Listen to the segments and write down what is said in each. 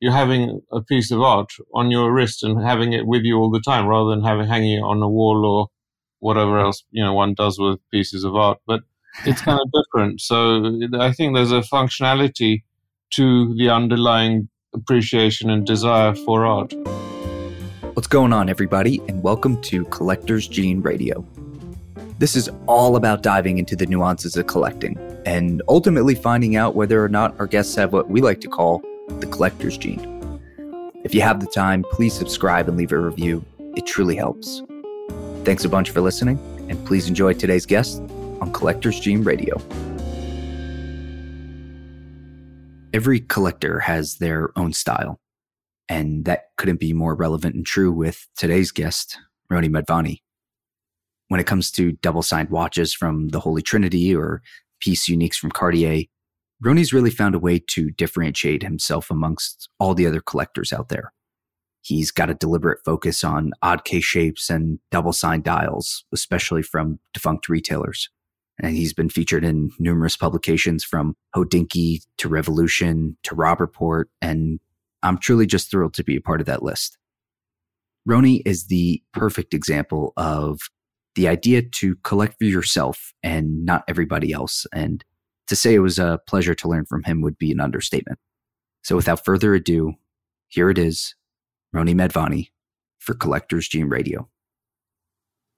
you're having a piece of art on your wrist and having it with you all the time rather than having hanging it on a wall or whatever else you know one does with pieces of art. But it's kind of different. So i think there's a functionality to the underlying appreciation and desire for art. What's going on everybody and welcome to collectors gene radio. This is all about diving into the nuances of collecting and ultimately finding out whether or not our guests have what we like to call the collector's gene. If you have the time, please subscribe and leave a review. It truly helps. Thanks a bunch for listening, and please enjoy today's guest on Collector's Gene Radio. Every collector has their own style, and that couldn't be more relevant and true with today's guest, Roni Madhvani. When it comes to double signed watches from the Holy Trinity or piece uniques from Cartier, Roni's really found a way to differentiate himself amongst all the other collectors out there. He's got a deliberate focus on odd case shapes and double signed dials, especially from defunct retailers. And he's been featured in numerous publications from Hodinkee to Revolution to Robb Report, and I'm truly just thrilled to be a part of that list. Roni is the perfect example of the idea to collect for yourself and not everybody else. And to say it was a pleasure to learn from him would be an understatement. So without further ado, here it is Roni Madhvani for Collectors Gene Radio.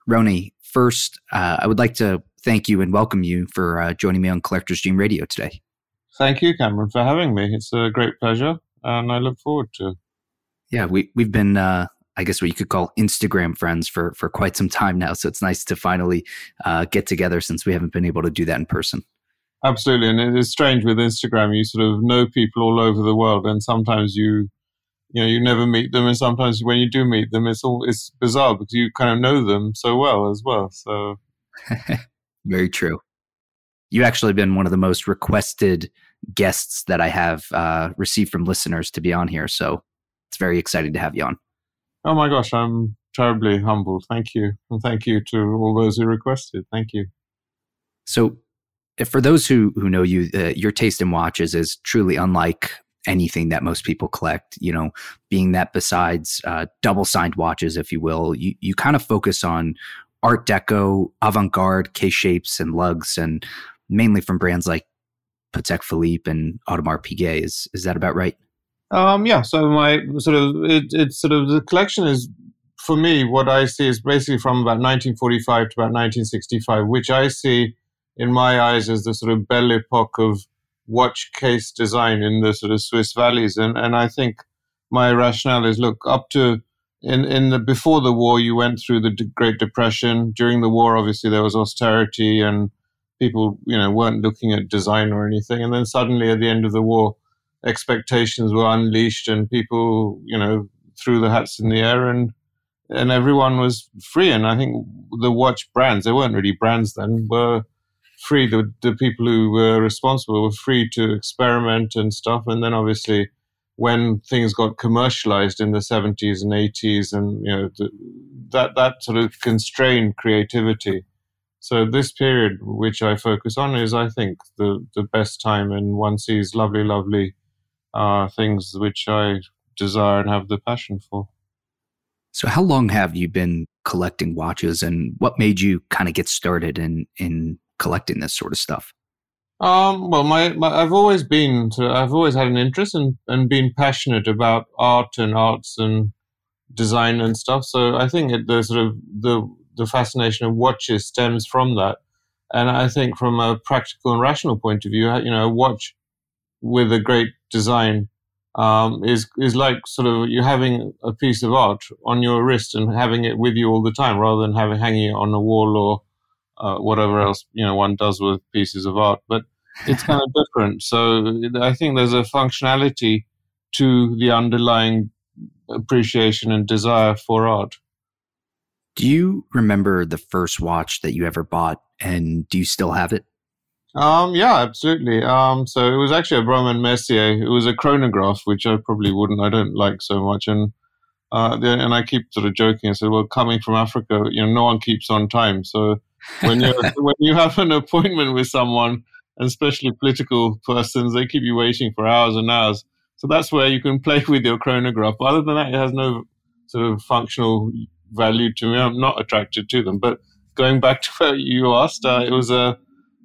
Roni, first, uh, I would like to thank you and welcome you for uh, joining me on Collectors Gene Radio today. Thank you, Cameron, for having me. It's a great pleasure, and I look forward to. Yeah, we, we've been, uh, I guess, what you could call Instagram friends for, for quite some time now. So it's nice to finally uh, get together since we haven't been able to do that in person. Absolutely, and it is strange with Instagram. You sort of know people all over the world, and sometimes you, you know, you never meet them, and sometimes when you do meet them, it's all it's bizarre because you kind of know them so well as well. So, very true. You've actually been one of the most requested guests that I have uh, received from listeners to be on here, so it's very exciting to have you on. Oh my gosh, I'm terribly humbled. Thank you, and thank you to all those who requested. Thank you. So for those who who know you, uh, your taste in watches is truly unlike anything that most people collect. You know, being that besides uh, double signed watches, if you will, you you kind of focus on Art Deco, avant garde case shapes and lugs, and mainly from brands like Patek Philippe and Audemars Piguet. Is is that about right? Um, yeah. So my sort of it, it's sort of the collection is for me what I see is basically from about 1945 to about 1965, which I see in my eyes, as the sort of belle epoque of watch case design in the sort of Swiss valleys. And, and I think my rationale is look, up to in, in the before the war, you went through the Great Depression. During the war, obviously, there was austerity and people, you know, weren't looking at design or anything. And then suddenly at the end of the war, expectations were unleashed and people, you know, threw the hats in the air and and everyone was free. And I think the watch brands, they weren't really brands then, were free. The, the people who were responsible were free to experiment and stuff. And then obviously, when things got commercialized in the 70s and 80s, and you know the, that that sort of constrained creativity. So this period, which I focus on, is I think the the best time, and one sees lovely, lovely uh, things which I desire and have the passion for. So, how long have you been collecting watches, and what made you kind of get started in in collecting this sort of stuff? Um, well, my, my, I've always been I've always had an interest and and been passionate about art and arts and design and stuff. So I think it, the sort of the the fascination of watches stems from that. And I think from a practical and rational point of view, you know, a watch with a great design um, is is like sort of you having a piece of art on your wrist and having it with you all the time, rather than having hanging it on a wall or uh, whatever else you know one does with pieces of art. But it's kind of different. So I think there's a functionality to the underlying appreciation and desire for art. Do you remember the first watch that you ever bought, and do you still have it? Um, yeah, absolutely. Um, so it was actually a Baume and Mercier. It was a chronograph, which I probably wouldn't, I don't like so much. And uh, and I keep sort of joking. I said, well, coming from Africa, you know, no one keeps on time. So when you when you have an appointment with someone, and especially political persons, they keep you waiting for hours and hours. So that's where you can play with your chronograph. But other than that, it has no sort of functional value to me. I'm not attracted to them. But going back to where you asked, uh, it was a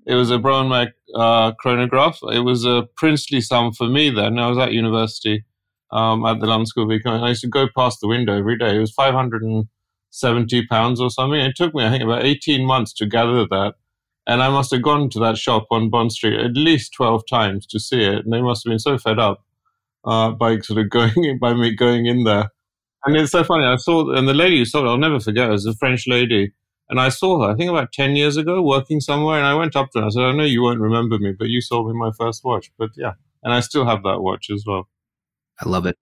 it was a Brånemark uh, chronograph. It was a princely sum for me then. I was at university um, at the London School of Economics. I used to go past the window every day. It was 570 pounds or something. It took me, I think, about 18 months to gather that. And I must have gone to that shop on Bond Street at least 12 times to see it. And they must have been so fed up uh, by sort of going in, by me going in there. And it's so funny. I saw, and the lady who sold it, I'll never forget, it was a French lady and I saw her, I think about 10 years ago, working somewhere. And I went up to her and I said, I know you won't remember me, but you sold me my first watch. But yeah, and I still have that watch as well. I love it.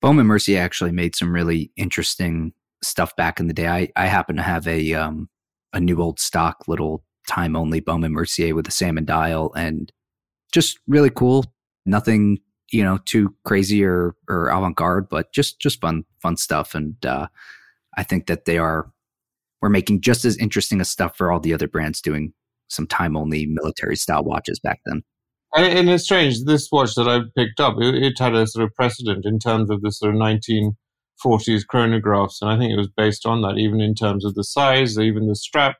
Baume & Mercier actually made some really interesting stuff back in the day. I, I happen to have a um, a new old stock little time only Baume Mercier with a salmon dial and just really cool. Nothing, you know, too crazy or, or avant garde, but just just fun fun stuff. And uh, I think that they are we're making just as interesting a stuff for all the other brands doing some time only military style watches back then. And, it's strange, this watch that I picked up, it, it, had a sort of precedent in terms of the sort of 1940s chronographs. And I think it was based on that, even in terms of the size, even the strap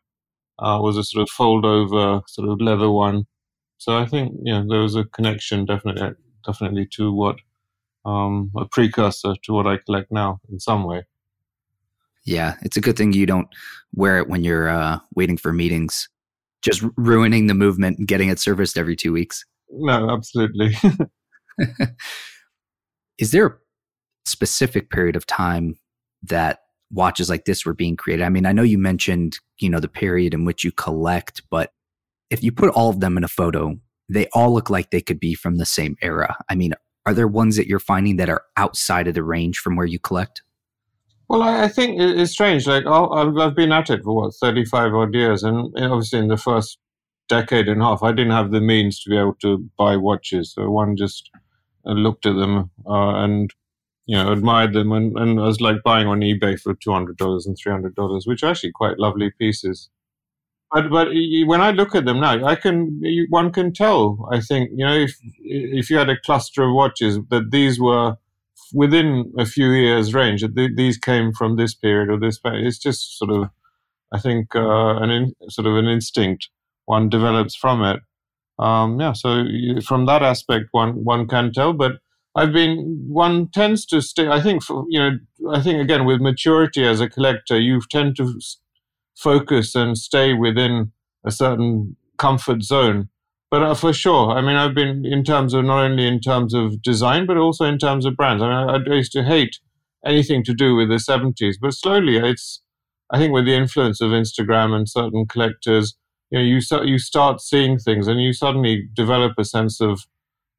uh, was a sort of fold over sort of leather one. So I think, you know, there was a connection definitely, definitely to what, um, a precursor to what I collect now in some way. Yeah, it's a good thing you don't wear it when you're uh, waiting for meetings, just ruining the movement and getting it serviced every two weeks. No, absolutely. Is there a specific period of time that watches like this were being created? I mean, I know you mentioned, you know, the period in which you collect, but if you put all of them in a photo, they all look like they could be from the same era. I mean, are there ones that you're finding that are outside of the range from where you collect? Well, I think it's strange. Like, I've been at it for what thirty-five odd years, and obviously in the first decade and a half, I didn't have the means to be able to buy watches. So one just uh, looked at them uh, and you know admired them, and, and I was like buying on eBay for two hundred dollars and three hundred dollars, which are actually quite lovely pieces. But but when I look at them now, I can one can tell. I think you know if if you had a cluster of watches that these were within a few years' range, th- these came from this period or this. It's just sort of, I think, uh, an in, sort of an instinct one develops from it. Um, yeah, so from that aspect, one one can tell. But I've been one tends to stay. I think for, you know, I think again with maturity as a collector, you tend to focus and stay within a certain comfort zone but uh, for sure, I mean, I've been in terms of not only in terms of design, but also in terms of brands. I mean, I, I used to hate anything to do with the 70s, but slowly it's, I think with the influence of Instagram and certain collectors, you know, you, you start seeing things and you suddenly develop a sense of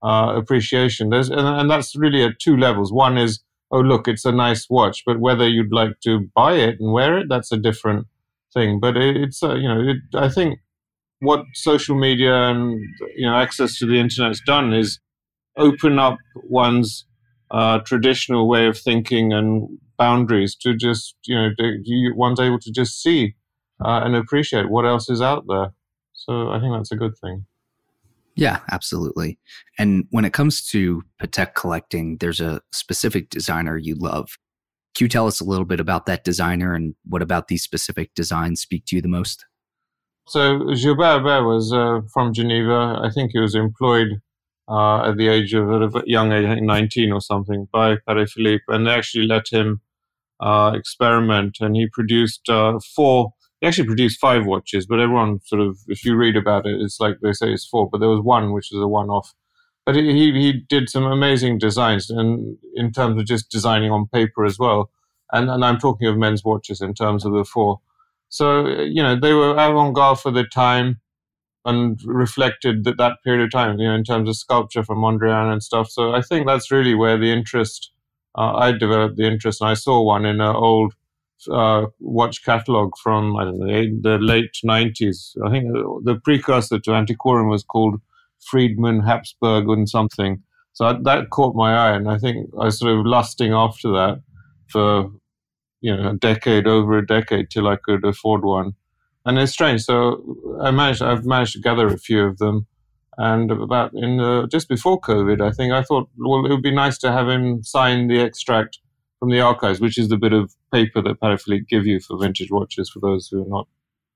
uh, appreciation. There's, and, and that's really at two levels. One is, oh, look, it's a nice watch, but whether you'd like to buy it and wear it, that's a different thing. But it, it's, uh, you know, it, I think what social media and you know access to the internet has done is open up one's uh, traditional way of thinking and boundaries to just you know one's able to just see uh, and appreciate what else is out there. So I think that's a good thing. Yeah, absolutely. And when it comes to Patek collecting, there's a specific designer you love. Can you tell us a little bit about that designer and what about these specific designs speak to you the most? So Gilbert was uh, from Geneva. I think he was employed uh, at the age of a young age, 19 or something, by Patek Philippe, and they actually let him uh, experiment. And he produced uh, four. He actually produced five watches, but everyone sort of, if you read about it, it's like they say it's four, but there was one which is a one-off. But he he did some amazing designs, and in terms of just designing on paper as well. And and I'm talking of men's watches in terms of the four. So, you know, they were avant garde for the time and reflected that, that period of time, you know, in terms of sculpture from Mondrian and stuff. So I think that's really where the interest, uh, I developed the interest. And I saw one in an old uh, watch catalog from, I don't know, the late 90s. I think the precursor to Antiquorum was called Feldman Habsburg and something. So that caught my eye. And I think I was sort of lusting after that for you know a decade over a decade till I could afford one, and it's strange. So I managed I've managed to gather a few of them, And about in the, just before COVID, I think I thought, well, it would be nice to have him sign the extract from the archives, which is the bit of paper that Patek Philippe give you for vintage watches, for those who are not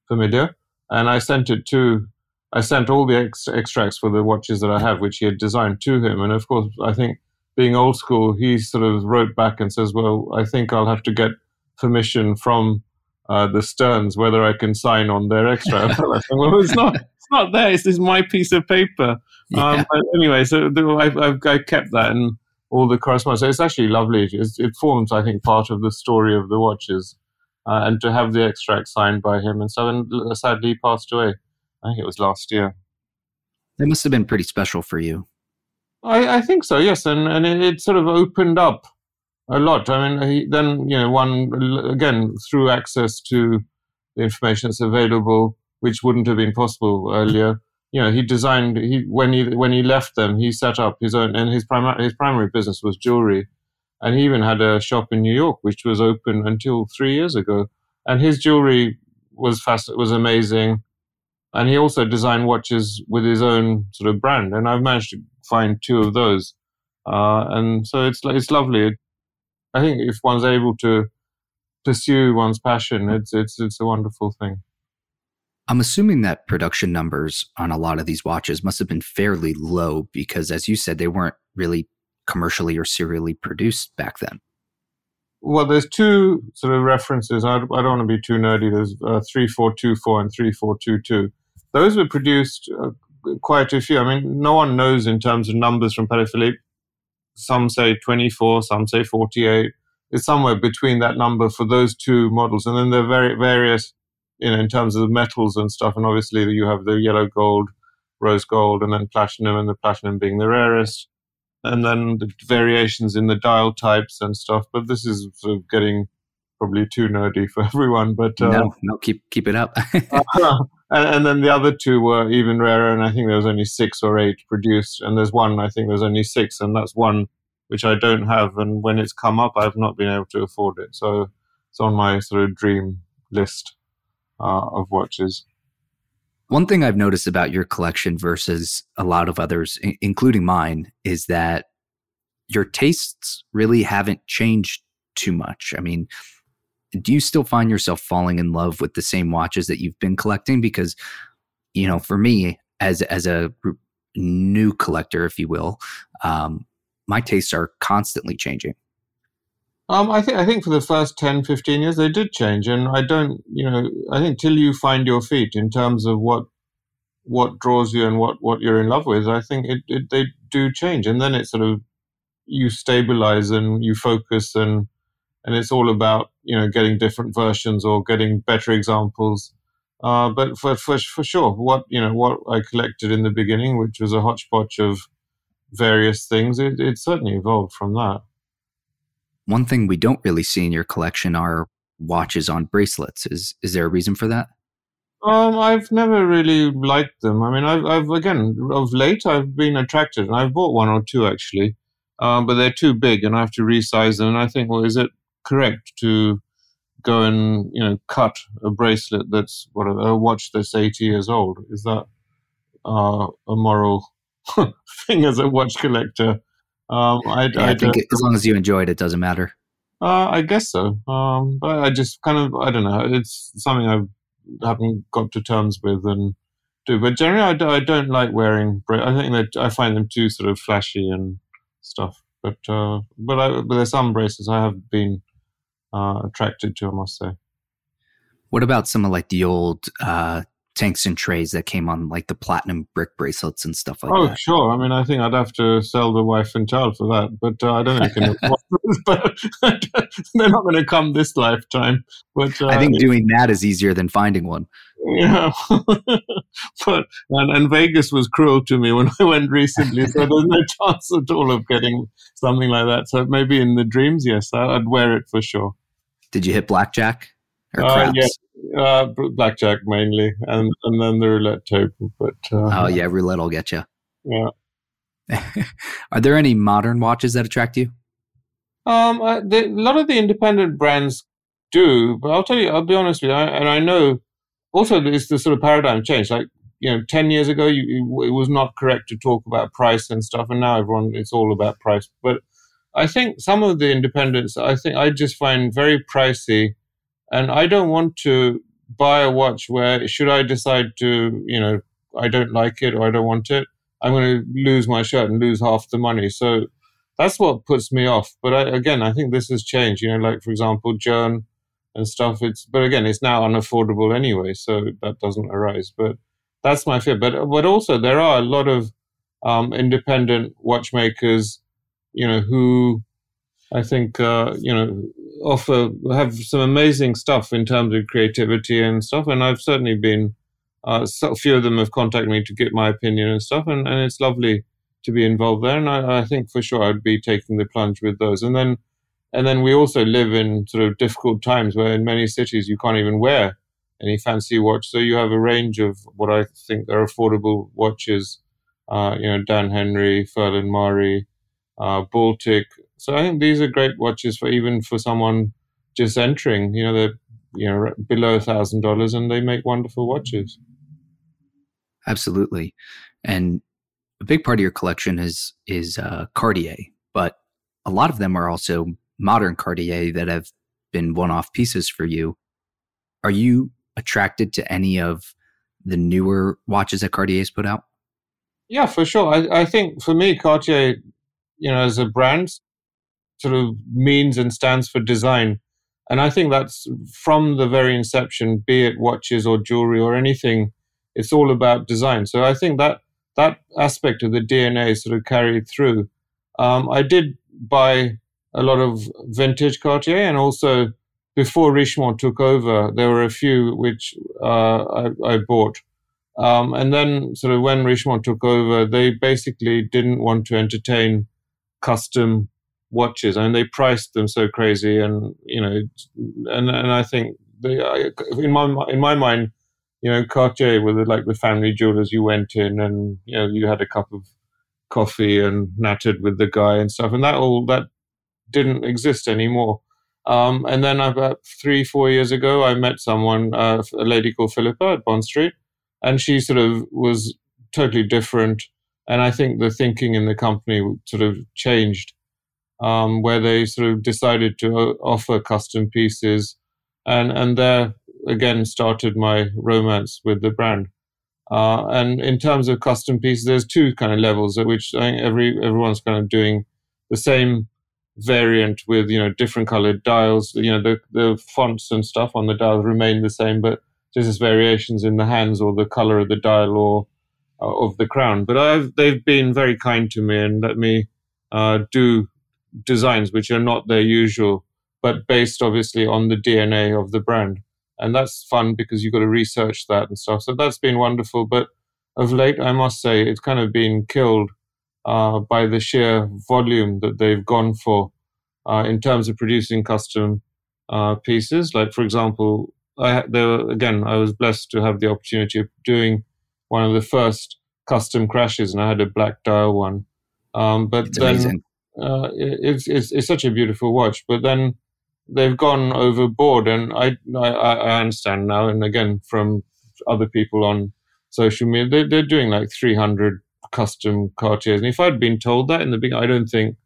familiar. And I sent it to, I sent all the ex- extracts for the watches that I have, which he had designed to him. And of course, I think being old school, he sort of wrote back and says, well, I think I'll have to get permission from uh, the Sterns whether I can sign on their extract. well, it's not, it's not there. It's this my piece of paper. Yeah. Um, anyway, so I've, I've, I kept that and all the correspondence. So it's actually lovely. It's, it forms, I think, part of the story of the watches. Uh, and to have the extract signed by him and so and sadly he passed away. I think it was last year. It must have been pretty special for you. I, I think so, yes, and and it, it, sort of opened up a lot. I mean, he, then you know, one again through access to the information that's available, which wouldn't have been possible earlier. You know, he designed he when he when he left them, he set up his own, and his primary his primary business was jewelry, and he even had a shop in New York, which was open until three years ago. And his jewelry was fast, was amazing, and he also designed watches with his own sort of brand. And I've managed to find two of those, uh, and so it's it's lovely. I think if one's able to pursue one's passion, it's it's it's a wonderful thing. I'm assuming that production numbers on a lot of these watches must have been fairly low because, as you said, they weren't really commercially or serially produced back then? Well, there's two sort of references. I, I don't want to be too nerdy. There's uh, 3424 and 3422. Those were produced uh, quite a few. I mean, no one knows in terms of numbers from Philippe. Some say 24, some say 48. It's somewhere between that number for those two models. And then there are very various, you know, in terms of the metals and stuff. And obviously you have the yellow gold, rose gold, and then platinum, and the platinum being the rarest and then the variations in the dial types and stuff. But this is sort of getting probably too nerdy for everyone. But uh, no, no, keep keep it up. uh, and, and, then the other two were even rarer, and I think there was only six or eight produced. And there's one I think there's only six, and that's one which I don't have. And when it's come up, I've not been able to afford it. So it's on my sort of dream list uh, of watches. One thing I've noticed about your collection versus a lot of others, I- including mine, is that your tastes really haven't changed too much. I mean, do you still find yourself falling in love with the same watches that you've been collecting? Because, you know, for me, as as a new collector, if you will, um, my tastes are constantly changing. Um, I think I think for the first 10, 15 years they did change, and I don't, you know, I think till you find your feet in terms of what what draws you and what what you're in love with, I think it, it they do change, and then it sort of you stabilize and you focus and and it's all about you know getting different versions or getting better examples. Uh, but for, for for sure, what you know what I collected in the beginning, which was a hodgepodge of various things, it, it certainly evolved from that. One thing we don't really see in your collection are watches on bracelets. Is is there a reason for that? Um, I've never really liked them. I mean, I've, I've again of late I've been attracted, and I've bought one or two actually, um, but they're too big, and I have to resize them. And I think, well, is it correct to go and you know cut a bracelet that's what a watch that's eighty years old? Is that uh, a moral thing as a watch collector? Um, I, yeah, I, I think it, as long as you enjoy it, it doesn't matter. Uh, I guess so. Um, but I just kind of, I don't know. It's something I haven't got to terms with and do. But generally, I, do, I don't like wearing. I think that I find them too sort of flashy and stuff. But uh, but, I, but there's some bracelets I have been uh, attracted to. I must say. What about some of like the old uh, tanks and trays that came on like the platinum brick bracelets and stuff like oh, that. Oh, sure. I mean, I think I'd have to sell the wife and child for that, but uh, I don't think can but they're not going to come this lifetime. But uh, I think doing that is easier than finding one. Yeah, but and, and, Vegas was cruel to me when I went recently, so there's no chance at all of getting something like that. So maybe in the dreams, yes, I'd wear it for sure. Did you hit blackjack or uh? Yeah, uh, blackjack mainly, and and then the roulette table. But uh, oh yeah, roulette will get you. Yeah. Are there any modern watches that attract you? Um, I, the, a lot of the independent brands do, but I'll tell you, I'll be honest with you, I, and I know also there's the sort of paradigm change. Like you know, 10 years ago, you, it was not correct to talk about price and stuff. And now everyone, it's all about price. But I think some of the independents, I think I just find very pricey. And I don't want to buy a watch where, should I decide to, you know, I don't like it or I don't want it, I'm going to lose my shirt and lose half the money. So that's what puts me off. But I, again, I think this has changed. You know, like for example, Journe and stuff. It's but again, it's now unaffordable anyway, so that doesn't arise. But that's my fear. But but also there are a lot of um, independent watchmakers, you know, who I think uh, you know offer have some amazing stuff in terms of creativity and stuff. And I've certainly been uh, so a few of them have contacted me to get my opinion and stuff, and, and it's lovely to be involved there. And I, I think for sure I'd be taking the plunge with those. And then and then we also live in sort of difficult times where in many cities you can't even wear any fancy watch. So you have a range of what I think are affordable watches. Uh, you know, Dan Henry, Furlan Marri, uh, Baltic. So I think these are great watches for even for someone just entering. You know, they're you know below a thousand dollars and they make wonderful watches. Absolutely, and a big part of your collection is is uh, Cartier, but a lot of them are also modern Cartier that have been one off pieces for you. Are you attracted to any of the newer watches that Cartier's put out? Yeah, for sure. I, I think for me, Cartier, you know, as a brand, sort of means and stands for design. And I think that's from the very inception, be it watches or jewelry or anything, it's all about design. So I think that that aspect of the DNA sort of carried through. Um, I did buy a lot of vintage Cartier, and also before Richemont took over, there were a few which uh, I, I, bought. Um, and then, sort of, when Richemont took over, they basically didn't want to entertain custom watches, and they priced them so crazy. And you know, and and I think they, in my in my mind, you know, Cartier were like the family jewelers. You went in, and you know, you had a cup of coffee and nattered with the guy and stuff, and that all that didn't exist anymore. Um, and then about three, four years ago, I met someone, uh, a lady called Philippa at Bond Street, and she sort of was totally different. And I think the thinking in the company sort of changed, um, where they sort of decided to uh, offer custom pieces, and and there again started my romance with the brand. Uh, and in terms of custom pieces, there's two kind of levels at which I think every everyone's kind of doing the same variant with you know different colored dials. You know the the fonts and stuff on the dials remain the same, but just variations in the hands or the color of the dial or uh, of the crown. But I've they've been very kind to me and let me uh, do designs which are not their usual, but based obviously on the DNA of the brand. And that's fun because you've got to research that and stuff. So that's been wonderful. But of late, I must say, it's kind of been killed uh, by the sheer volume that they've gone for uh, in terms of producing custom uh, pieces. Like, for example, I, there again, I was blessed to have the opportunity of doing one of the first custom crashes, and I had a black dial one. Um, but it's then uh, it's, it's, it's such a beautiful watch. But then they've gone overboard, and I, I, I understand now, and again from other people on social media, they, they're doing like 300 custom Cartiers. And if I'd been told that in the beginning, I don't think,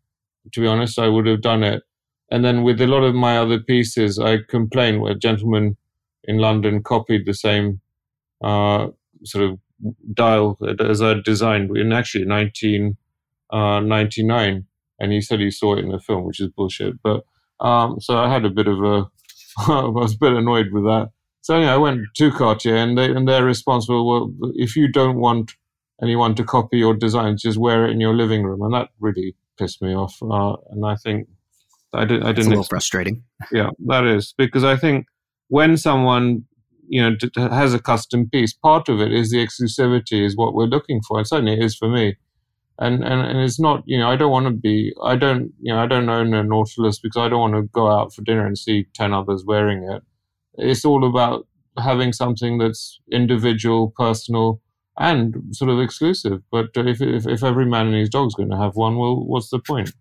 to be honest, I would have done it. And then with a lot of my other pieces, I complained where a gentleman in London copied the same uh, sort of dial as I designed in actually 1999. And he said he saw it in the film, which is bullshit. But um, so I had a bit of a, I was a bit annoyed with that. So anyway, I went to Cartier, and they and they're responsible. Well, if you don't want anyone to copy your designs, just wear it in your living room, and that really pissed me off. Uh, and I think I, didn't. I didn't. It's a little frustrating. Yeah, that is because I think when someone you know has a custom piece, part of it is the exclusivity, is what we're looking for, and certainly it is for me. And, and and it's not you know I don't want to be I don't you know I don't own a Nautilus because I don't want to go out for dinner and see ten others wearing it. It's all about having something that's individual, personal, and sort of exclusive. But if, if, if every man and his dog's going to have one, well, what's the point?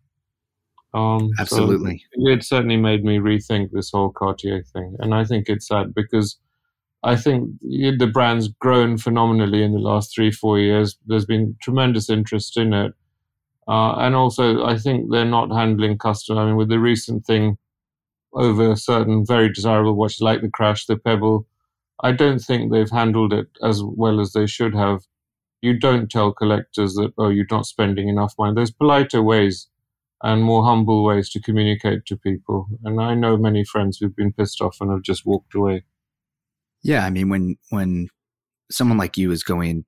Um, Absolutely. So it certainly made me rethink this whole Cartier thing. And I think it's sad because I think the brand's grown phenomenally in the last three, four years. There's been tremendous interest in it. Uh, and also, I think they're not handling customer. I mean, with the recent thing over certain very desirable watches like the Crash, the Pebble, I don't think they've handled it as well as they should have. You don't tell collectors that, oh, you're not spending enough money. There's politer ways and more humble ways to communicate to people. And I know many friends who've been pissed off and have just walked away. Yeah, I mean, when when someone like you is going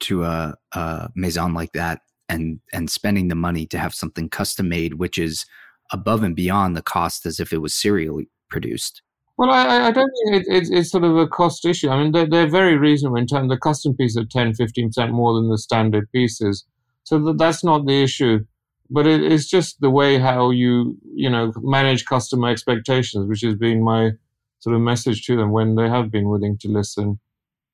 to a, a maison like that and and spending the money to have something custom made, which is above and beyond the cost as if it was serially produced. Well, I, I don't think it, it, it's sort of a cost issue. I mean, they're, they're very reasonable in terms the custom piece at 10, 15% more than the standard pieces. So that, that's not the issue. But it, it's just the way how you, you know, manage customer expectations, which has been my sort of message to them when they have been willing to listen.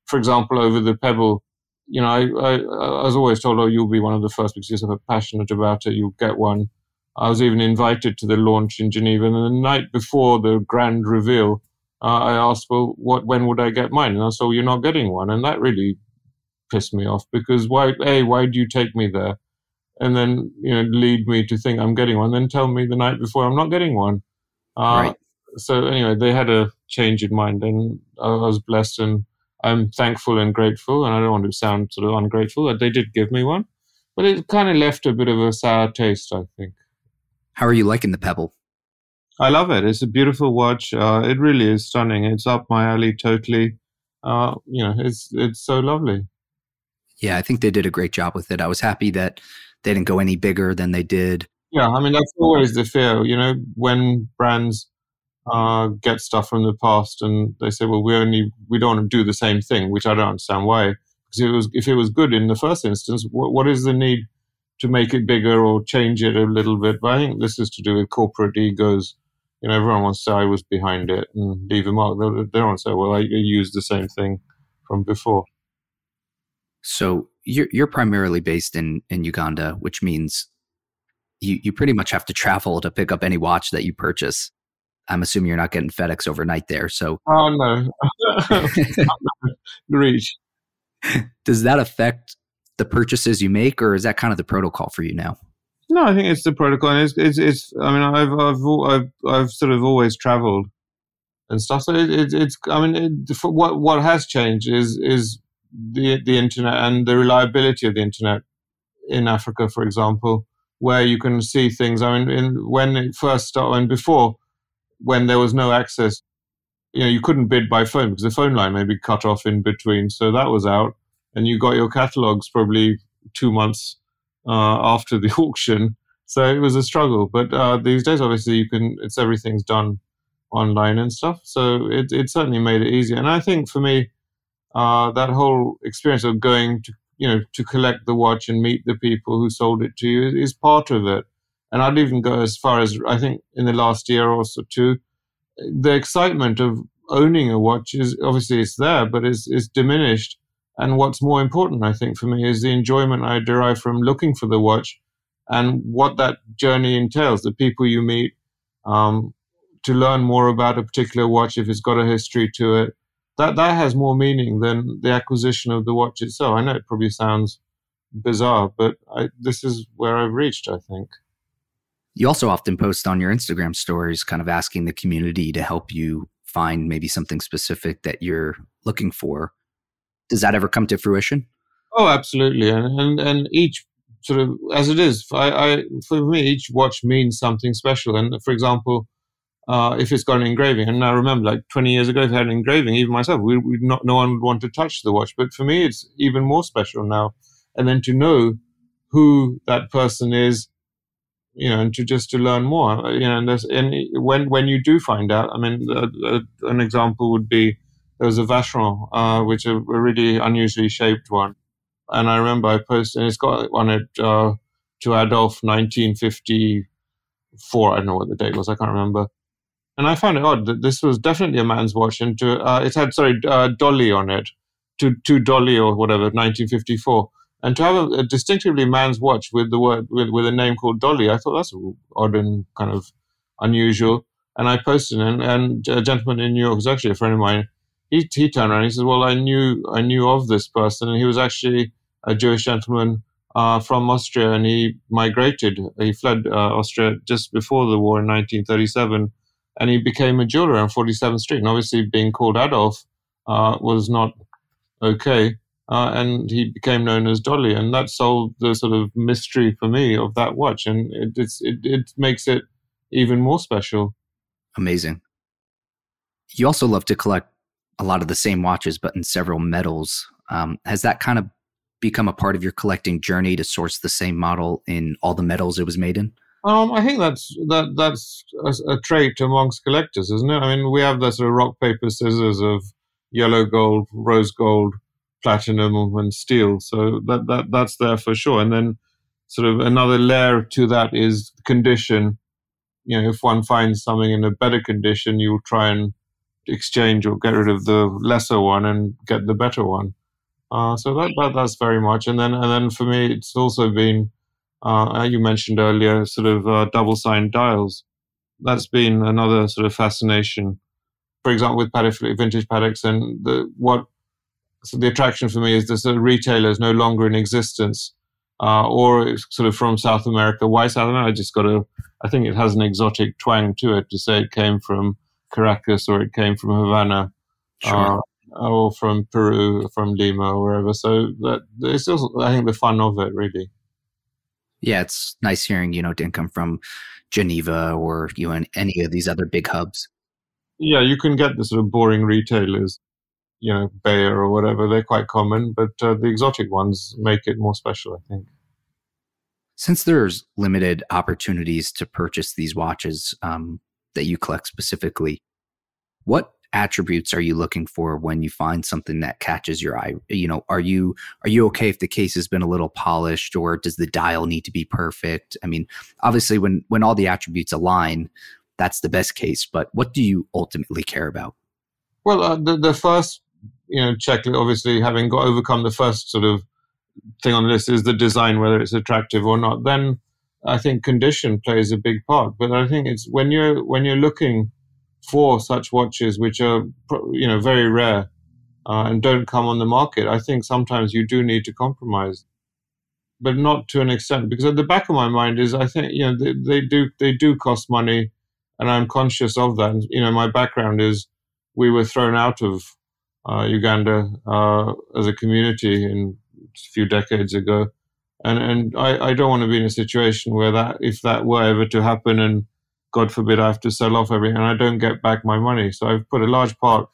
For example, over the Pebble, you know, I, I, I was always told, oh, you'll be one of the first because you're so passionate about it, you'll get one. I was even invited to the launch in Geneva. And the night before the grand reveal, uh, I asked, well, what, when would I get mine? And I said, you're not getting one. And that really pissed me off because why, A, why do you take me there? And then, you know, lead me to think I'm getting one, then tell me the night before I'm not getting one. Uh, right. So anyway, they had a change in mind and I was blessed and I'm thankful and grateful. And I don't want to sound sort of ungrateful that they did give me one, but it kind of left a bit of a sour taste, I think. How are you liking the Pebble? I love it. It's a beautiful watch. Uh, it really is stunning. It's up my alley totally. Uh, you know, it's it's so lovely. Yeah, I think they did a great job with it. I was happy that they didn't go any bigger than they did. Yeah, I mean that's always the fear. You know, when brands uh, get stuff from the past and they say, "Well, we only we don't want to do the same thing," which I don't understand why. Because it was if it was good in the first instance, what, what is the need to make it bigger or change it a little bit. But I think this is to do with corporate egos. You know, everyone wants to say I was behind it and leave a mark. They, they don't say, well, I used the same thing from before. So you're you're primarily based in in Uganda, which means you you pretty much have to travel to pick up any watch that you purchase. I'm assuming you're not getting FedEx overnight there. So oh no, reach. Does that affect the purchases you make, or is that kind of the protocol for you now? No, I think it's the protocol. And it's, it's, it's I mean, I've, I've, I've, I've sort of always traveled and stuff. So it, it, it's, I mean, it, what, what has changed is, is the, the internet and the reliability of the internet in Africa, for example, where you can see things. I mean, in, when it first started, and before, when there was no access, you know, you couldn't bid by phone because the phone line may be cut off in between. So that was out and you got your catalogs probably two months uh, after the auction. So it was a struggle. But uh, these days, obviously, you can. It's everything's done online and stuff. So it it certainly made it easier. And I think for me, uh, that whole experience of going to you know to collect the watch and meet the people who sold it to you is part of it. And I'd even go as far as I think in the last year or so too, the excitement of owning a watch is obviously it's there, but it's, it's diminished and what's more important, I think, for me is the enjoyment I derive from looking for the watch and what that journey entails, the people you meet, um, to learn more about a particular watch if it's got a history to it. That, that has more meaning than the acquisition of the watch itself. I know it probably sounds bizarre, but I, this is where I've reached, I think. You also often post on your Instagram stories, kind of asking the community to help you find maybe something specific that you're looking for does that ever come to fruition? Oh, absolutely, and and, and each sort of as it is. I, I for me, each watch means something special. And for example, uh, if it's got an engraving, and I remember like 20 years ago, if it had an engraving, even myself, we we not no one would want to touch the watch. But for me, it's even more special now. And then to know who that person is, you know, and to just to learn more, you know, and, there's, and when when you do find out, I mean, uh, uh, an example would be there was a Vacheron, uh, which is a really unusually shaped one. And I remember I posted, and it's got on it uh, to Adolphe 1954. I don't know what the date was, I can't remember. And I found it odd that this was definitely a man's watch, and to, uh, it had, sorry, uh, Dolly on it, to, to Dolly or whatever, 1954. And to have a, a, distinctively man's watch with the word with, with a name called Dolly, I thought that's odd and kind of unusual. And I posted, and, and a gentleman in New York was actually a friend of mine he he turned around. And he says, "Well, I knew I knew of this person, and he was actually a Jewish gentleman uh, from Austria, and he migrated. He fled uh, Austria just before the war in 1937, and he became a jeweler on 47th Street. And obviously, being called Adolf uh, was not okay." Uh, and he became known as Dolly, and that solved the sort of mystery for me of that watch, and it, it, it makes it even more special. Amazing. You also love to collect a lot of the same watches, but in several metals. Um, has that kind of become a part of your collecting journey to source the same model in all the metals it was made in? Um, I think that's that that's a, a, trait amongst collectors, isn't it? I mean, we have the sort of rock paper scissors of yellow gold, rose gold, platinum, and steel. So that that that's there for sure. And then, sort of another layer to that is condition. You know, if one finds something in a better condition, you'll try and exchange or get rid of the lesser one and get the better one. Uh, so that, that that's very much. And then and then for me, it's also been uh, you mentioned earlier, sort of uh, double signed dials. That's been another sort of fascination. For example, with vintage Pateks, and the what so the attraction for me is sort of retailer is no longer in existence, uh, or sort of from South America. Why South America? I just got a. I think it has an exotic twang to it to say it came from Caracas or it came from Havana. Sure. Uh, or from Peru, from Lima, or wherever. So that it's just, I think, the fun of it, really. Yeah, it's nice hearing you know didn't come from Geneva or you know any of these other big hubs. Yeah, you can get the sort of boring retailers, you know, Beyer or whatever. They're quite common, but uh, the exotic ones make it more special, I think. Since there's limited opportunities to purchase these watches, um, that you collect specifically, what attributes are you looking for when you find something that catches your eye you know are you are you okay if the case has been a little polished or does the dial need to be perfect i mean obviously when when all the attributes align that's the best case but what do you ultimately care about well uh, the, the first you know checklist obviously having got overcome the first sort of thing on the list is the design whether it's attractive or not then I think condition plays a big part. But I think it's when you're when you're looking for such watches, which are you know very rare uh, and don't come on the market. I think sometimes you do need to compromise, but not to an extent. Because at the back of my mind is I think you know they, they do they do cost money, and I'm conscious of that. And, you know, my background is we were thrown out of Uganda uh, as a community in a few decades ago and and I, I don't want to be in a situation where that if that were ever to happen and God forbid I have to sell off everything and I don't get back my money. So I've put a large part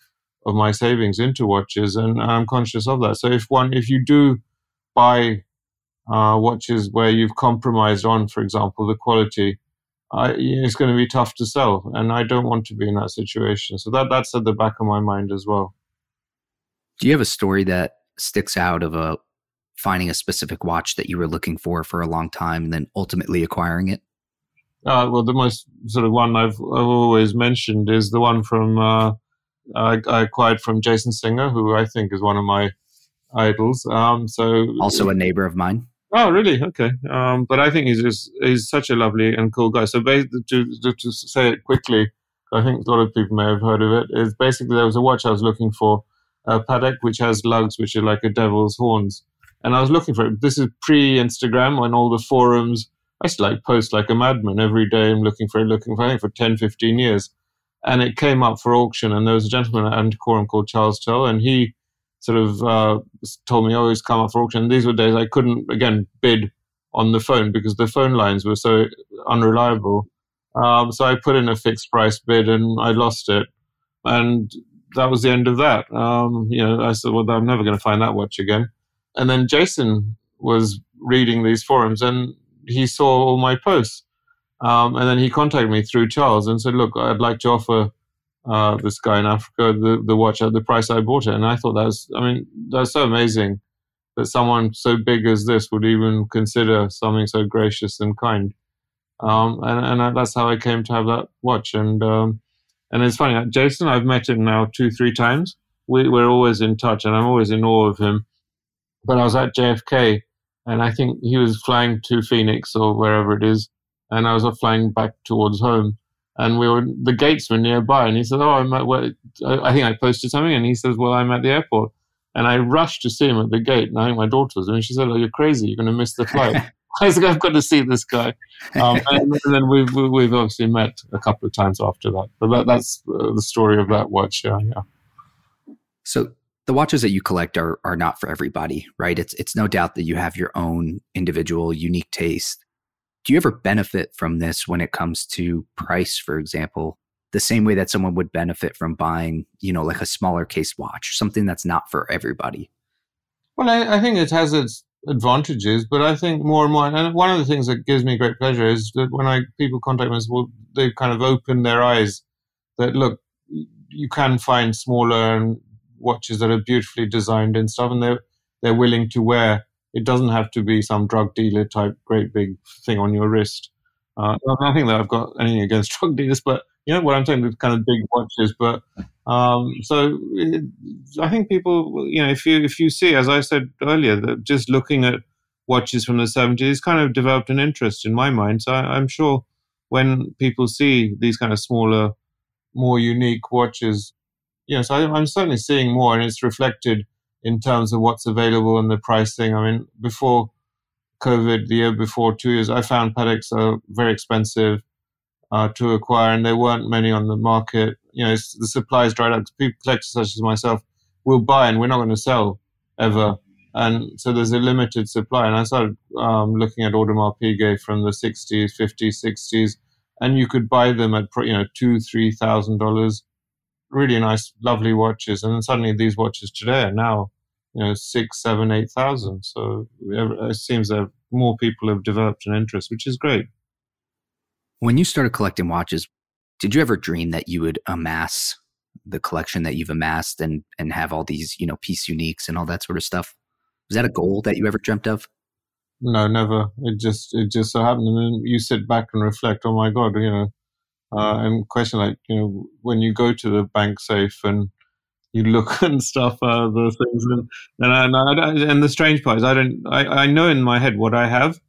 of my savings into watches and I'm conscious of that. So if one if you do buy uh, watches where you've compromised on, for example, the quality, I, it's going to be tough to sell, and I don't want to be in that situation. So that that's at the back of my mind as well. Do you have a story that sticks out of a finding a specific watch that you were looking for for a long time and then ultimately acquiring it? Uh, well, the most sort of one I've, I've always mentioned is the one from uh, I, I, acquired from Jason Singer, who I think is one of my idols. Um, so also a neighbor of mine. Oh, really? Okay. Um, but I think he's just he's such a lovely and cool guy. So basically, to, to, to say it quickly, I think a lot of people may have heard of it. Is basically there was a watch I was looking for, a Patek, which has lugs, which are like a devil's horns and I was looking for it. This is pre Instagram on all the forums. I used to like post like a madman every day. I'm looking for it, looking for, it for 10, 15 years. And it came up for auction. And there was a gentleman at Antiquorum called Charles Tell, and he sort of uh, told me, oh, it's come up for auction. And these were days I couldn't, again, bid on the phone because the phone lines were so unreliable. Um, so I put in a fixed price bid and I lost it. And that was the end of that. Um, you know, I said, well, I'm never going to find that watch again. And then Jason was reading these forums and he saw all my posts. Um, and then he contacted me through Charles and said, Look, I'd like to offer uh, this guy in Africa the, the watch at the price I bought it. And I thought that was, I mean, that's so amazing that someone so big as this would even consider something so gracious and kind. Um, and, and that's how I came to have that watch. And um, and it's funny, Jason, I've met him now two, three times. We, we're always in touch, and I'm always in awe of him but I was at JFK and I think he was flying to Phoenix or wherever it is, and I was flying back towards home. and we were the gates were nearby, and he said, "Oh, I'm at I think I posted something," and he says, "Well, I'm at the airport." And I rushed to see him at the gate, and I think my daughter was, and she said, "Oh, you're crazy! You're going to miss the flight." I was like, "I've got to see this guy," um, and, and, then we've we've obviously met a couple of times after that. But that, that's uh, the story of that watch. Yeah, yeah. So the watches that you collect are are not for everybody, right? It's it's no doubt that you have your own individual unique taste do you ever benefit from this when it comes to price, for example? The same way that someone would benefit from buying, you know, like a smaller case watch, something that's not for everybody. Well, I, I think it has its advantages, but I think more and more, and one of the things that gives me great pleasure is that when I people contact me, well, they've kind of opened their eyes that look, you can find smaller watches that are beautifully designed and stuff, and they're they're willing to wear it doesn't have to be some drug dealer type great big thing on your wrist. Uh, nothing that I've got anything against drug dealers, but you know what I'm saying with kind of big watches. But um, so I think people, you know, if you if you see, as I said earlier, that just looking at watches from the 70s kind of developed an interest in my mind. So I, I'm sure when people see these kind of smaller, more unique watches, you know, so I, I'm certainly seeing more, and it's reflected in terms of what's available and the pricing. I mean, before COVID, the year before, two years, I found Pateks are very expensive uh, to acquire, and there weren't many on the market. You know, the supply is dried up. People, collectors such as myself, will buy, and we're not going to sell ever. And so there's a limited supply. And I started um, looking at Audemars Piguet from the 60s, 50s, 60s, and you could buy them at you know two, three thousand dollars really nice, lovely watches, and then suddenly these watches today are now, you know, six, seven, eight thousand. So it seems that more people have developed an interest, which is great. When you started collecting watches, did you ever dream that you would amass the collection that you've amassed and and have all these, you know, piece uniques and all that sort of stuff? Was that a goal that you ever dreamt of? No, never. It just it just so happened, and then you sit back and reflect. Oh my God, you know, uh, and question like you know when you go to the bank safe and you look and stuff uh, the things and and, and, I, and the strange part is I don't I, I know in my head what I have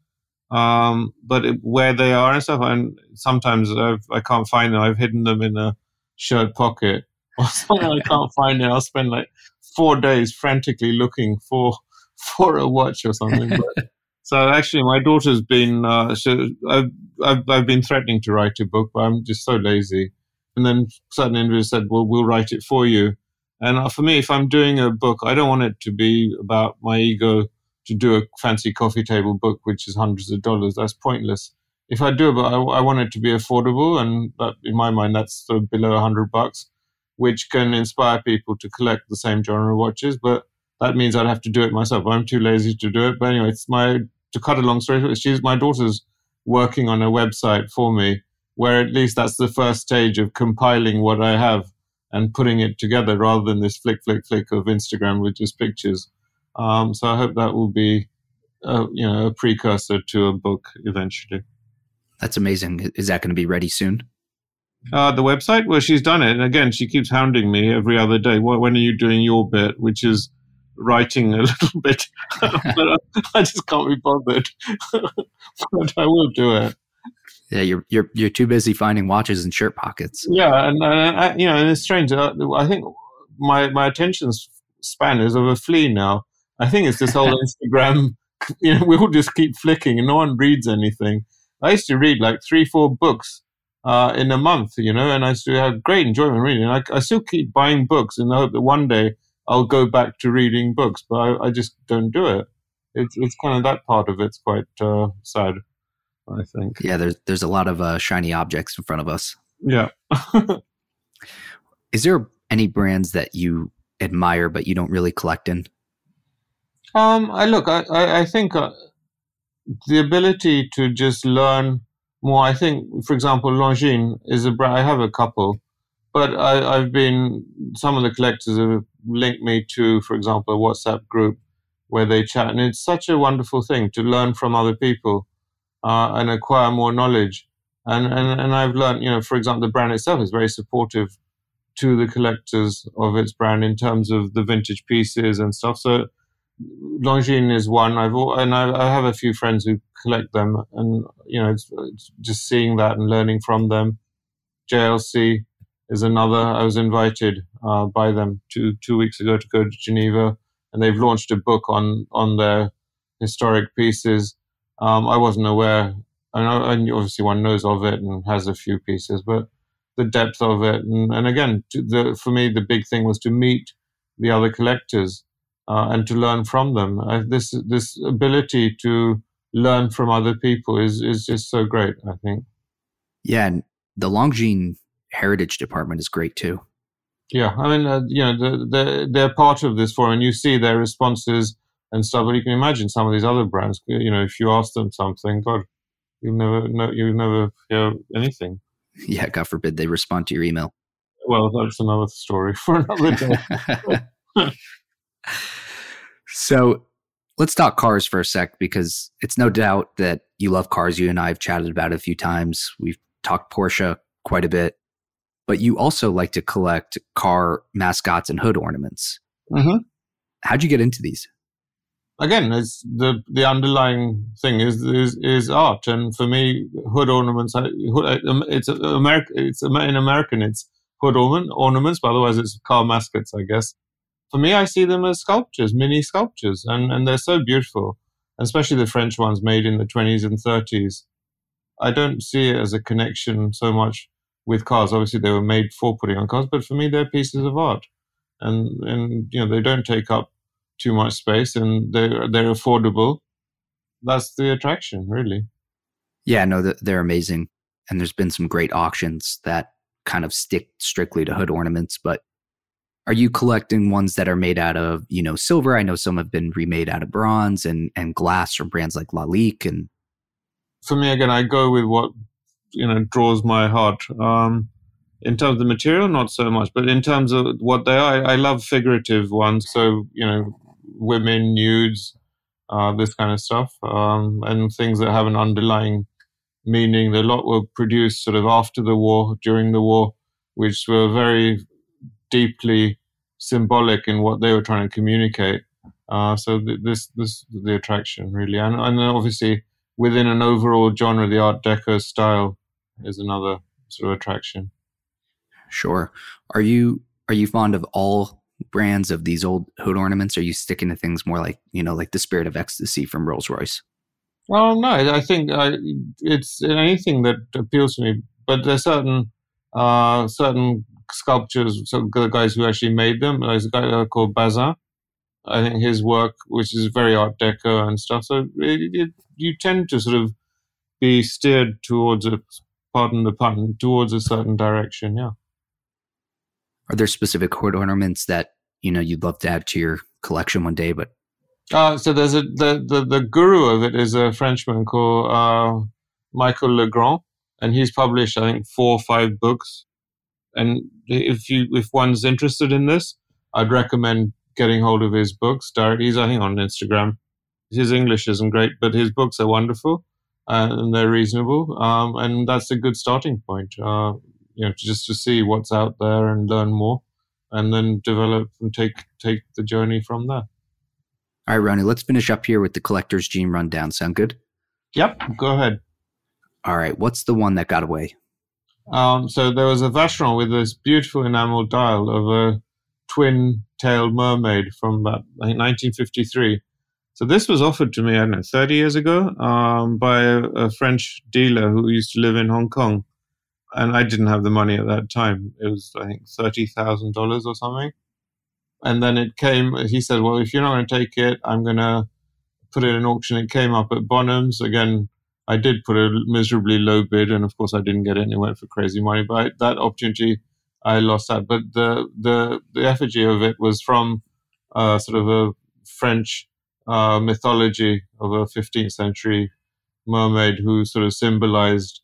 um, but it, where they are and stuff and sometimes I've, I can't find them I've hidden them in a shirt pocket or something I can't find it I'll spend like four days frantically looking for for a watch or something but so actually, my daughter's been. Uh, she, I've, I've, I've been threatening to write a book, but I'm just so lazy. And then certain individuals said, "Well, we'll write it for you." And uh, for me, if I'm doing a book, I don't want it to be about my ego to do a fancy coffee table book, which is hundreds of dollars. That's pointless. If I do it, I, I want it to be affordable, and that, in my mind, that's sort of below a hundred bucks, which can inspire people to collect the same genre watches. But that means I'd have to do it myself. I'm too lazy to do it. But anyway, it's my to cut a long story short, she's my daughter's working on a website for me where at least that's the first stage of compiling what I have and putting it together rather than this flick, flick, flick of Instagram with just pictures. Um, so I hope that will be, a, you know, a precursor to a book eventually. That's amazing. Is that going to be ready soon? Uh, the website? Well, she's done it. And again, she keeps hounding me every other day. When are you doing your bit? Which is writing a little bit, but I just can't be bothered. but I will do it. Yeah, you're you're you're too busy finding watches in shirt pockets. Yeah, and, and I, you know, and it's strange. Uh, I think my my attention span is of a flea now. I think it's this whole Instagram. You know, we all just keep flicking, and no one reads anything. I used to read like three, four books uh, in a month, you know, and I used to have great enjoyment reading. I, I still keep buying books in the hope that one day I'll go back to reading books, but I, I just don't do it. It's it's kind of that part of it's quite uh, sad. I think. Yeah, there's there's a lot of uh, shiny objects in front of us. Yeah. Is there any brands that you admire but you don't really collect in? Um, I look, I I, I think uh, the ability to just learn more. I think, for example, Longines is a brand. I have a couple, but I, I've been some of the collectors have linked me to, for example, a WhatsApp group where they chat. And it's such a wonderful thing to learn from other people uh, and acquire more knowledge. And, and, and I've learned, you know, for example, the brand itself is very supportive to the collectors of its brand in terms of the vintage pieces and stuff. So Longines is one. I've and I, I, have a few friends who collect them, and you know, it's, it's just seeing that and learning from them JLC is another. I was invited uh, by them two two weeks ago to go to Geneva, and they've launched a book on on their historic pieces. Um, I wasn't aware. And obviously one knows of it and has a few pieces, but the depth of it, and, and again, the, for me, the big thing was to meet the other collectors uh, and to learn from them. Uh, this this ability to learn from other people is is just so great. I think. Yeah, and the Longines Heritage Department is great too. Yeah, I mean, uh, you know, they're, they're part of this forum, and you see their responses and stuff. But you can imagine some of these other brands. You know, if you ask them something, God, you never you never hear anything. Yeah, God forbid they respond to your email. Well, that's another story for another day. so let's talk cars for a sec because it's no doubt that you love cars. You and I have chatted about it a few times. We've talked Porsche quite a bit, but you also like to collect car mascots and hood ornaments. Mm-hmm. How'd you get into these? Again, it's the the underlying thing is is, is art, and for me, hood ornaments. Um, it's American. It's in American. It's hood ornament ornaments, but otherwise it's car mascots, I guess for me, I see them as sculptures, mini sculptures, and, and they're so beautiful, especially the French ones made in the 20s and 30s. I don't see it as a connection so much with cars. Obviously, they were made for putting on cars, but for me, they're pieces of art, and and you know they don't take up too much space, and they're they're affordable. That's the attraction, really. Yeah, no, they're amazing, and there's been some great auctions that kind of stick strictly to hood ornaments, but are you collecting ones that are made out of you know silver? I know some have been remade out of bronze and and glass from brands like lalique and for me again i go with what you know draws my heart. Um in terms of the material not so much but in terms of what they are i, I love figurative ones. So you know women nudes uh, this kind of stuff um, and things that have an underlying meaning a lot were produced sort of after the war during the war which were very deeply symbolic in what they were trying to communicate. Uh, so th- this this the attraction really, and, and then obviously within an overall genre, the Art Deco style is another sort of attraction. Sure. Are you are you fond of all brands of these old hood ornaments? Are you sticking to things more like you know like the Spirit of Ecstasy from Rolls Royce? Well, no, I think I, it's anything that appeals to me, but there's certain uh, certain sculptures, so the guys who actually made them. There's a guy called Bazin. I think his work, which is very Art Deco and stuff. So it, it, you tend to sort of be steered towards a, pardon the pun, towards a certain direction. Yeah. Are there specific hood ornaments that you know you'd love to add to your collection one day? But uh, so there's a the, the the guru of it is a Frenchman called uh, Michael Legrand, and he's published I think four or five books and if you if one's interested in this, I'd recommend getting hold of his books. He's I think on Instagram. His English isn't great, but his books are wonderful uh, and they're reasonable. Um, and that's a good starting point. Uh, you know, just to see what's out there and learn more, and then develop and take take the journey from there. All right, Roni, let's finish up here with the collector's gene rundown. Sound good? Yep, go ahead. All right, what's the one that got away? Um, so there was a Vacheron with this beautiful enamel dial of a twin-tailed mermaid from about I think 1953. So this was offered to me, I don't know, 30 years ago um, by a, a, French dealer who used to live in Hong Kong. And I didn't have the money at that time. It was, I think, $30,000 or something. And then it came, he said, well, if you're not going to take it, I'm going to put it in auction. It came up at Bonhams. Again, I did put a miserably low bid, and of course, I didn't get it. It went for crazy money. But that opportunity, I lost that. But the the the effigy of it was from uh, sort of a French uh, mythology of a 15th century mermaid who sort of symbolized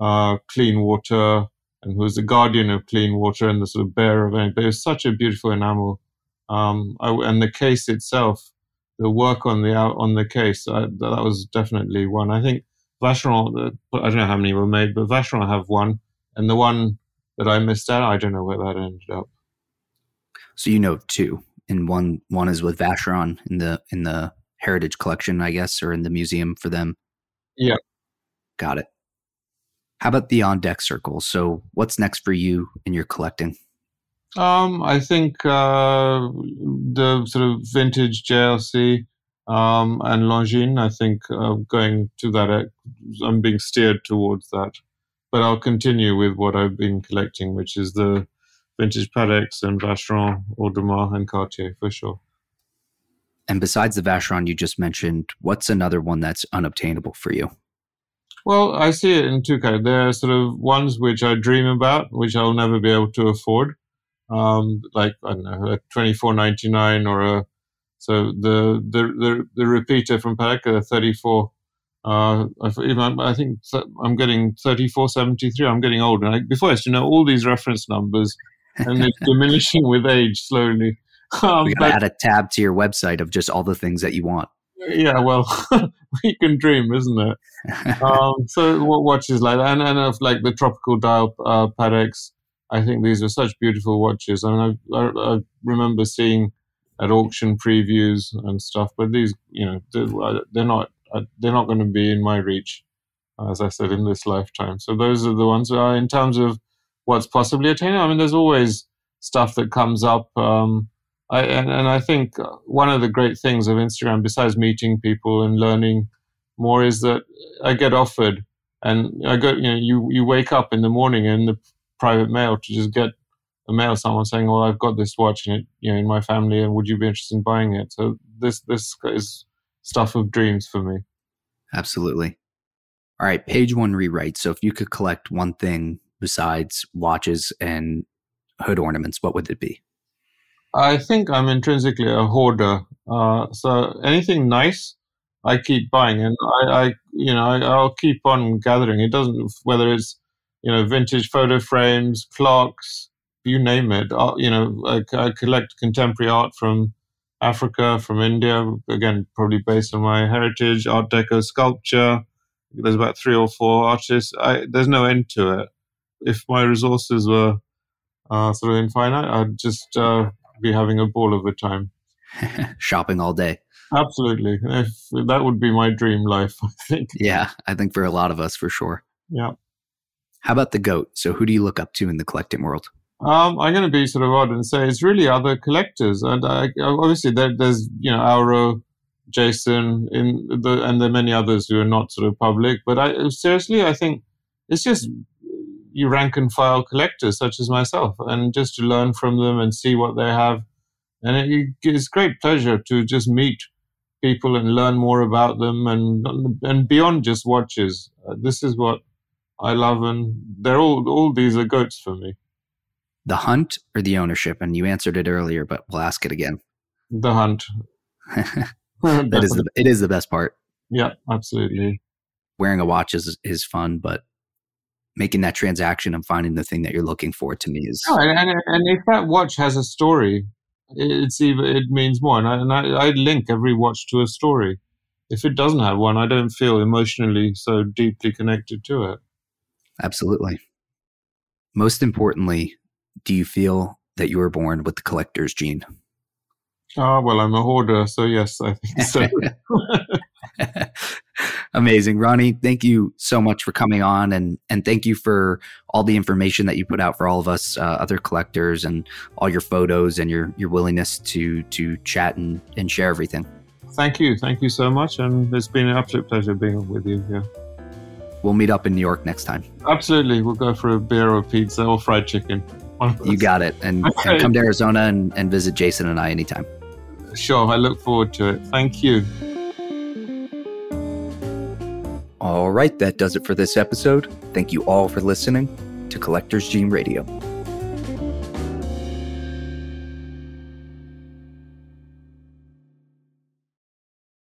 uh, clean water and who was the guardian of clean water and the sort of bearer of it. But it was such a beautiful enamel. Um, I, and the case itself, the work on the on the case, I, that was definitely one. I think Vacheron, I don't know how many were made, but Vacheron have one, and the one that I missed out, I don't know where that ended up. So you know two, and one one is with Vacheron in the in the Heritage Collection, I guess, or in the museum for them. Yeah, got it. How about the on deck circle? So, what's next for you in your collecting? Um, I think uh, the sort of vintage JLC um, and Longines. I think uh, going to that, I'm being steered towards that. But I'll continue with what I've been collecting, which is the vintage Pateks and Vacheron, Audemars, and Cartier for sure. And besides the Vacheron you just mentioned, what's another one that's unobtainable for you? Well, I see it in two kinds. There are sort of ones which I dream about, which I'll never be able to afford, um, like I don't know, a twenty four ninety nine or a so the the the, the repeater from thirty four. Uh, I think I'm getting 3473. I'm getting older. I, before I used to know all these reference numbers, and it's diminishing with age slowly. Um, we gotta add a tab to your website of just all the things that you want. Yeah, well, we can dream, isn't it? um, so what watches like that, and, and of like the tropical dial uh, Pateks, I think these are such beautiful watches. I mean, I, I, I remember seeing at auction previews and stuff, but these, you know, they're, they're not uh, they're not going to be in my reach, as I said, in this lifetime. So those are the ones. Uh, in terms of what's possibly attainable, I mean, there's always stuff that comes up. Um, I, and, and I think one of the great things of Instagram, besides meeting people and learning more, is that I get offered, and I go, you know, you you wake up in the morning in the private mail to just get mail someone saying, "Well, I've got this watch in it, you know, in my family, and would you be interested in buying it?" So this this is stuff of dreams for me. Absolutely. All right, page one rewrite. So if you could collect one thing besides watches and hood ornaments, what would it be? I think I'm intrinsically a hoarder. Uh, so anything nice, I keep buying, and I, I you know, I, will keep on gathering. It doesn't whether it's you know vintage photo frames, clocks, you name it. Uh, you know, I, I collect contemporary art from Africa, from India. Again, probably based on my heritage, Art Deco sculpture. There's about three or four artists. I, there's no end to it. If my resources were uh, sort of infinite, I'd just uh, be having a ball of a time. Shopping all day. Absolutely. If, that would be my dream life, I think. Yeah, I think for a lot of us, for sure. Yeah. How about the goat? So, who do you look up to in the collecting world? Um, I'm going to be sort of odd and say it's really other collectors, and I, obviously there, there's you know Auro, Jason, in the and there are many others who are not sort of public. But I seriously, I think it's just you rank and file collectors such as myself, and just to learn from them and see what they have. And it, it's great pleasure to just meet people and learn more about them, and and beyond just watches. Uh, this is what I love, and they're all all these are goats for me. The hunt or the ownership? And you answered it earlier, but we'll ask it again. The hunt. that is the it is the best part. Yeah, absolutely. Wearing a watch is is fun, but making that transaction and finding the thing that you're looking for to me is. Oh, and, and, and if that watch has a story, it's even it means more. And, I, and I, I link every watch to a story. If it doesn't have one, I don't feel emotionally so deeply connected to it. Absolutely. Most importantly, do you feel that you were born with the collector's gene? Oh, well, I'm a hoarder, so yes, I think so. Amazing. Roni, thank you so much for coming on and and thank you for all the information that you put out for all of us uh, other collectors and all your photos and your your willingness to to chat and, and share everything. Thank you. Thank you so much and it's been an absolute pleasure being with you here. We'll meet up in New York next time. Absolutely. We'll go for a beer or pizza or fried chicken. You got it. And, okay. and come to Arizona and, and visit Jason and I anytime. Sure. I look forward to it. Thank you. All right, that does it for this episode. Thank you all for listening to Collector's Gene Radio.